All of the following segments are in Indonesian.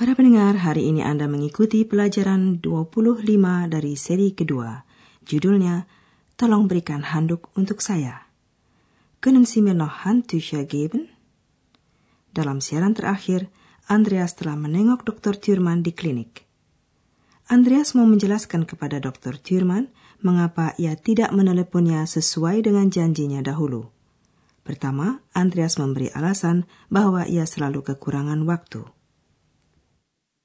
Para pendengar, hari ini Anda mengikuti pelajaran 25 dari seri kedua. Judulnya, Tolong berikan handuk untuk saya. Können Sie mir noch Handtücher geben? Dalam siaran terakhir, Andreas telah menengok Dr. Thurman di klinik. Andreas mau menjelaskan kepada Dr. Thurman mengapa ia tidak meneleponnya sesuai dengan janjinya dahulu. Pertama, Andreas memberi alasan bahwa ia selalu kekurangan waktu.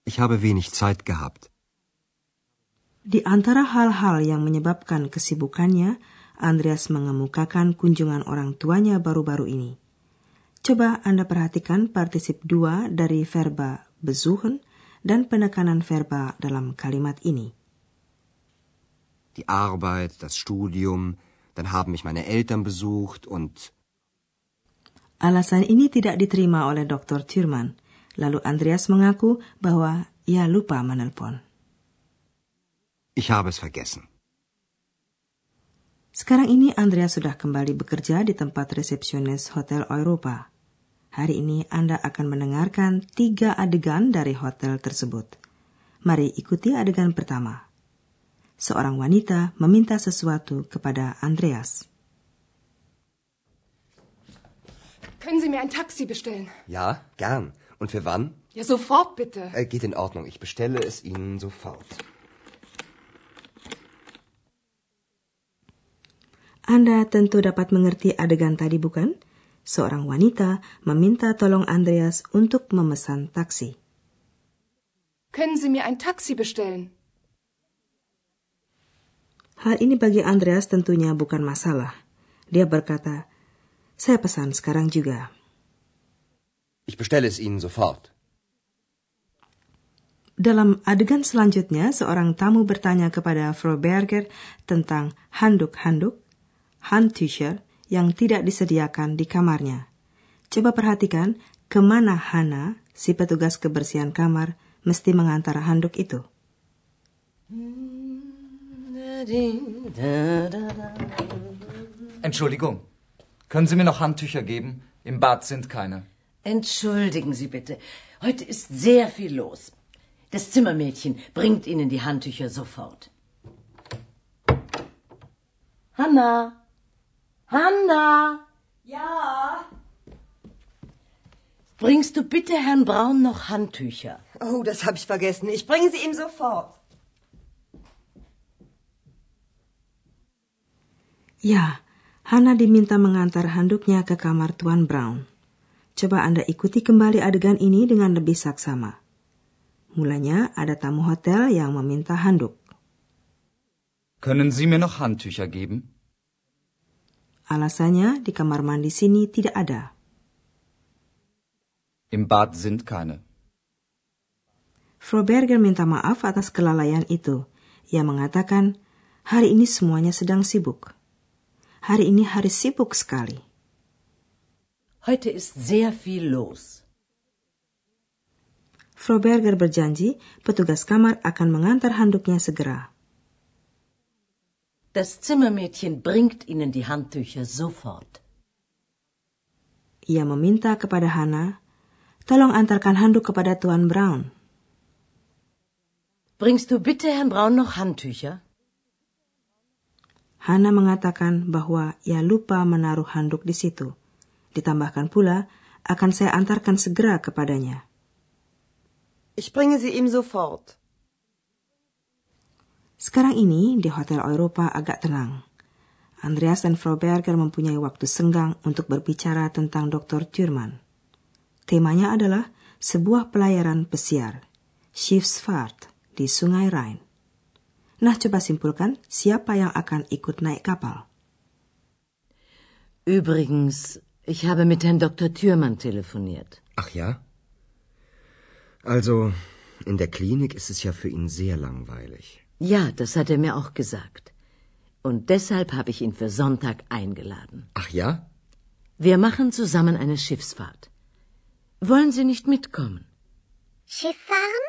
Ich habe wenig Zeit gehabt. Di antara hal-hal yang menyebabkan kesibukannya, Andreas mengemukakan kunjungan orang tuanya baru-baru ini. Coba Anda perhatikan partisip dua dari verba besuchen dan penekanan verba dalam kalimat ini. Die Arbeit, das Studium, dann haben mich meine Eltern besucht und Alasan ini tidak diterima oleh Dr. Thurman. Lalu Andreas mengaku bahwa ia lupa menelpon. ich habe es vergessen. Sekarang ini Andreas sudah kembali bekerja di tempat resepsionis Hotel Europa. Hari ini Anda akan mendengarkan tiga adegan dari hotel tersebut. Mari ikuti adegan pertama. Seorang wanita meminta sesuatu kepada Andreas. Können Sie mir ein Taxi bestellen? Ja, gern. Und für wann? Ja, sofort bitte. Äh, geht in Ordnung. Ich bestelle es Ihnen sofort. Anda tentu dapat mengerti adegan tadi bukan? Seorang wanita meminta tolong Andreas untuk memesan taksi. Können Sie mir ein Taxi bestellen? Hal ini bagi Andreas tentunya bukan masalah. Dia berkata, saya pesan sekarang juga. Ich bestelle es Ihnen sofort. Dalam adegan selanjutnya, seorang tamu bertanya kepada Frau Berger tentang handuk-handuk, Handtücher, yang tidak disediakan di kamarnya. Coba perhatikan kemana Hana, si petugas kebersihan kamar, mesti mengantar handuk itu. Entschuldigung, können Sie mir noch Handtücher geben? Im Bad sind keine. Entschuldigen Sie bitte. Heute ist sehr viel los. Das Zimmermädchen bringt Ihnen die Handtücher sofort. Hanna! Hanna! Ja, Bringst du bitte Herrn Braun noch Handtücher? oh, das habe ich vergessen. Ich bringe sie ihm sofort. Ya, Hana diminta mengantar handuknya ke kamar Tuan Brown. Coba Anda ikuti kembali adegan ini dengan lebih saksama. Mulanya ada tamu hotel yang meminta handuk. Können Sie mir noch Handtücher geben? Alasannya di kamar mandi sini tidak ada. Im Bad sind keine. Frau Berger minta maaf atas kelalaian itu. Ia mengatakan, hari ini semuanya sedang sibuk. Hari ini hari sibuk sekali. Heute ist sehr viel los. Frau Berger berjanji petugas kamar akan mengantar handuknya segera. Das Zimmermädchen bringt Ihnen die Handtücher sofort. Ia meminta kepada Hana, tolong antarkan handuk kepada Tuan Brown. Bringst du bitte Herrn Braun noch Handtücher? Hana mengatakan bahwa ia lupa menaruh handuk di situ. Ditambahkan pula, akan saya antarkan segera kepadanya. Ich bringe sie ihm sofort. Sekarang ini di Hotel Europa agak tenang. Andreas dan Frau Berger mempunyai waktu senggang untuk berbicara tentang Dr. Thurman. Temanya adalah sebuah pelayaran pesiar, Schiffsfahrt, di Sungai Rhine. Nah, coba simpulkan siapa yang akan ikut naik kapal. Übrigens, ich habe mit Herrn Dr. Thürmann telefoniert. Ach ja? Also, in der Klinik ist es ja für ihn sehr langweilig. Ja, das hat er mir auch gesagt. Und deshalb habe ich ihn für Sonntag eingeladen. Ach ja? Wir machen zusammen eine Schiffsfahrt. Wollen Sie nicht mitkommen? Schiff fahren?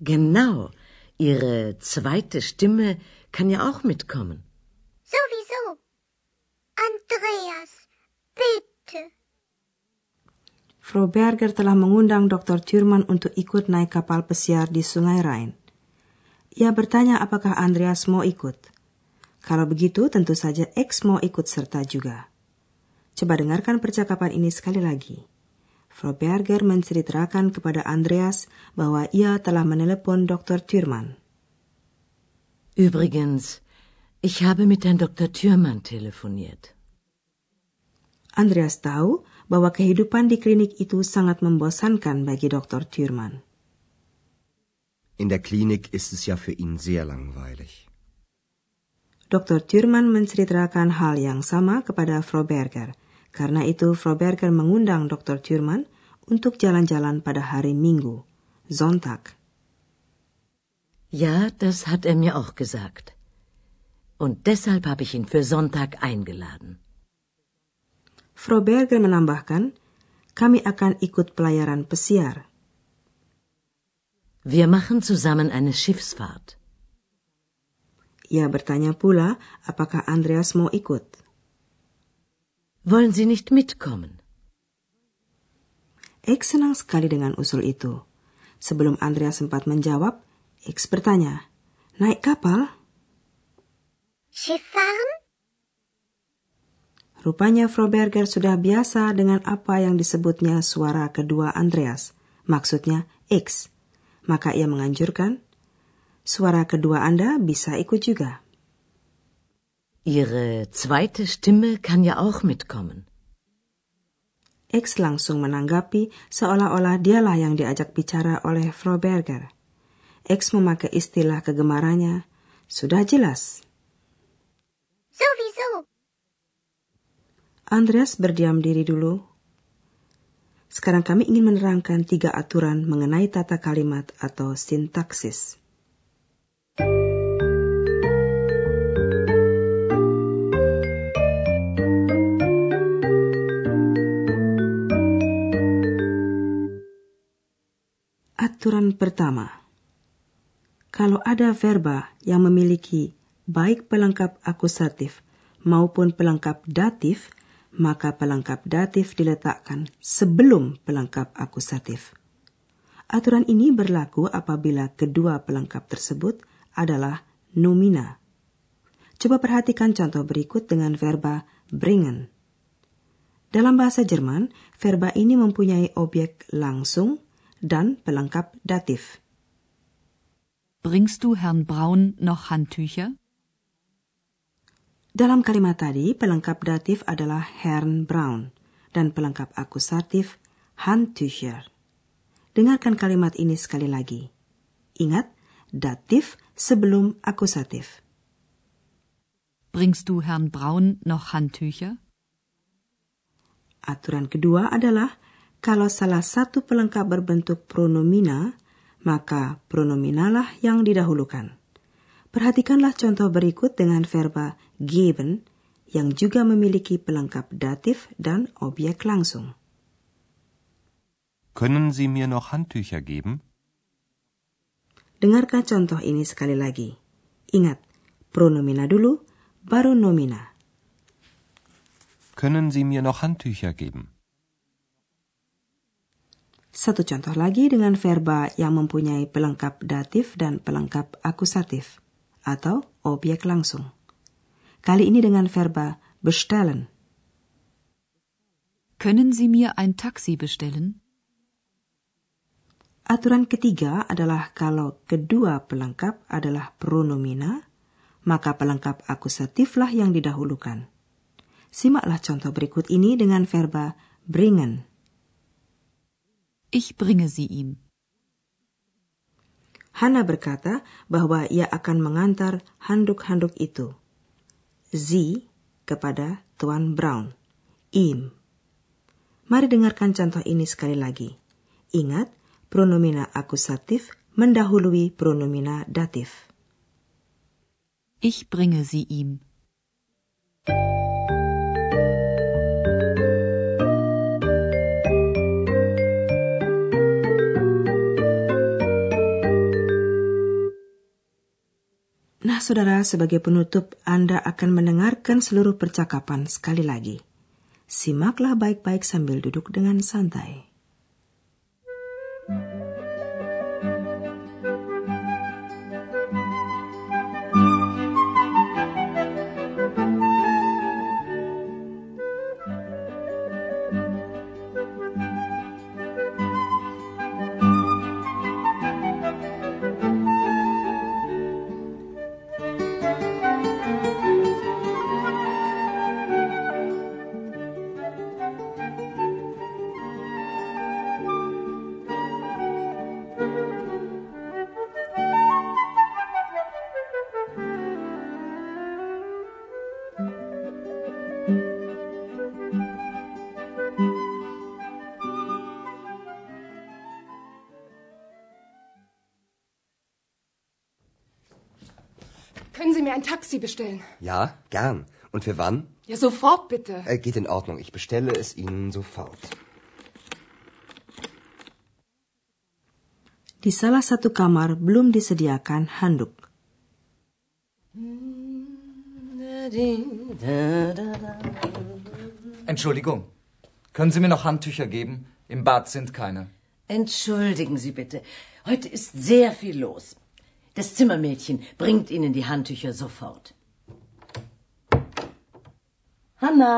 Genau. Ihre zweite Stimme kann ja auch mitkommen. Sowieso. Andreas, bitte. Frau Berger telah mengundang Dr. Thurman untuk ikut naik kapal pesiar di Sungai Rhine. Ia bertanya apakah Andreas mau ikut. Kalau begitu, tentu saja X mau ikut serta juga. Coba dengarkan percakapan ini sekali lagi. Frau Berger menceritakan kepada Andreas bahwa ia telah menelepon Dr. Thurman. Übrigens, ich habe mit Herrn Dr. Thürmann telefoniert. Andreas tahu bahwa kehidupan di klinik itu sangat membosankan bagi Dr. Thurman. In der Klinik ist es ja für ihn sehr langweilig. Dr. Thurman menceritakan hal yang sama kepada Frau Berger. Karena itu, Frau Berger mengundang Dr. Thurman untuk jalan-jalan pada hari Minggu, Sonntag. Ja, das hat er mir auch gesagt. Und deshalb habe ich ihn für Sonntag eingeladen. Frau Berger menambahkan, kami akan ikut pelayaran pesiar. Wir machen zusammen eine Schiffsfahrt. Ia bertanya pula apakah Andreas mau ikut. Wollen Sie nicht mitkommen? X senang sekali dengan usul itu. Sebelum Andreas sempat menjawab, X bertanya, naik kapal? Schiff fahren? Rupanya Frau Berger sudah biasa dengan apa yang disebutnya suara kedua Andreas, maksudnya X maka ia menganjurkan, suara kedua Anda bisa ikut juga. Ihre zweite Stimme kann ja auch mitkommen. X langsung menanggapi seolah-olah dialah yang diajak bicara oleh Frau Berger. X memakai istilah kegemarannya, sudah jelas. Sowieso. Andreas berdiam diri dulu sekarang kami ingin menerangkan tiga aturan mengenai tata kalimat atau sintaksis. Aturan pertama. Kalau ada verba yang memiliki baik pelengkap akusatif maupun pelengkap datif, maka pelengkap datif diletakkan sebelum pelengkap akusatif. Aturan ini berlaku apabila kedua pelengkap tersebut adalah nomina. Coba perhatikan contoh berikut dengan verba bringen. Dalam bahasa Jerman, verba ini mempunyai objek langsung dan pelengkap datif. Bringst du Herrn Braun noch Handtücher? Dalam kalimat tadi, pelengkap datif adalah Herrn Braun dan pelengkap akusatif Handtücher. Dengarkan kalimat ini sekali lagi. Ingat, datif sebelum akusatif. Bringst du Herrn Braun noch Handtücher? Aturan kedua adalah kalau salah satu pelengkap berbentuk pronomina, maka pronominalah yang didahulukan. Perhatikanlah contoh berikut dengan verba geben yang juga memiliki pelengkap datif dan objek langsung. Können Sie mir noch Handtücher geben? Dengarkan contoh ini sekali lagi. Ingat, pronomina dulu, baru nomina. Können Sie mir noch Handtücher geben? Satu contoh lagi dengan verba yang mempunyai pelengkap datif dan pelengkap akusatif atau objek langsung. Kali ini dengan verba bestellen. Können Sie mir ein Taxi bestellen? Aturan ketiga adalah kalau kedua pelengkap adalah pronomina, maka pelengkap akusatiflah yang didahulukan. Simaklah contoh berikut ini dengan verba bringen. Ich bringe sie ihm. Hana berkata bahwa ia akan mengantar handuk-handuk itu. Z kepada Tuan Brown. Im. Mari dengarkan contoh ini sekali lagi. Ingat, pronomina akusatif mendahului pronomina datif. Ich bringe sie ihm. Nah, saudara, sebagai penutup, Anda akan mendengarkan seluruh percakapan sekali lagi. Simaklah baik-baik sambil duduk dengan santai. Können Sie mir ein Taxi bestellen? Ja, gern. Und für wann? Ja, sofort bitte. Äh, geht in Ordnung. Ich bestelle es Ihnen sofort. Di salah satu kamar belum disediakan handuk. Entschuldigung. Können Sie mir noch Handtücher geben? Im Bad sind keine. Entschuldigen Sie bitte. Heute ist sehr viel los. Das Zimmermädchen bringt Ihnen die Handtücher sofort. Hanna!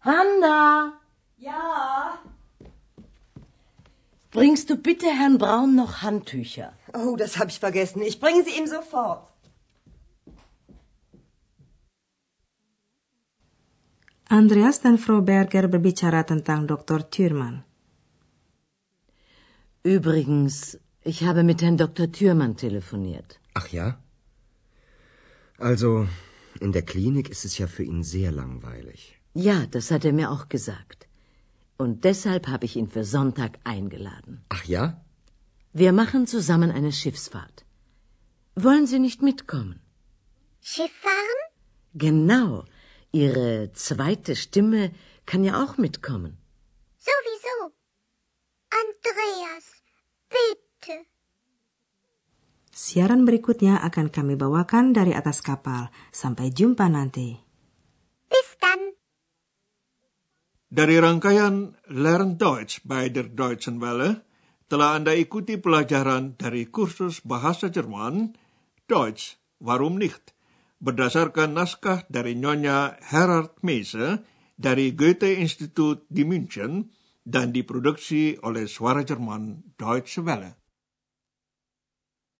Hanna! Ja. Bringst du bitte Herrn Braun noch Handtücher? Oh, das habe ich vergessen. Ich bringe sie ihm sofort. Andreas dan Frau Berger berbicara tentang Dr. Thürmann. Übrigens, ich habe mit Herrn Dr. Thürmann telefoniert. Ach ja? Also, in der Klinik ist es ja für ihn sehr langweilig. Ja, das hat er mir auch gesagt. Und deshalb habe ich ihn für Sonntag eingeladen. Ach ja? Wir machen zusammen eine Schiffsfahrt. Wollen Sie nicht mitkommen? Schiff fahren? Genau. Ihre zweite Stimme kann ja auch mitkommen. Siaran berikutnya akan kami bawakan dari atas kapal. Sampai jumpa nanti. Bis dann. Dari rangkaian Learn Deutsch bei der Deutschen Welle, telah Anda ikuti pelajaran dari kursus bahasa Jerman, Deutsch, Warum nicht? berdasarkan naskah dari Nyonya Herard Meise dari Goethe Institut di München dan diproduksi oleh Suara Jerman Deutsche Welle.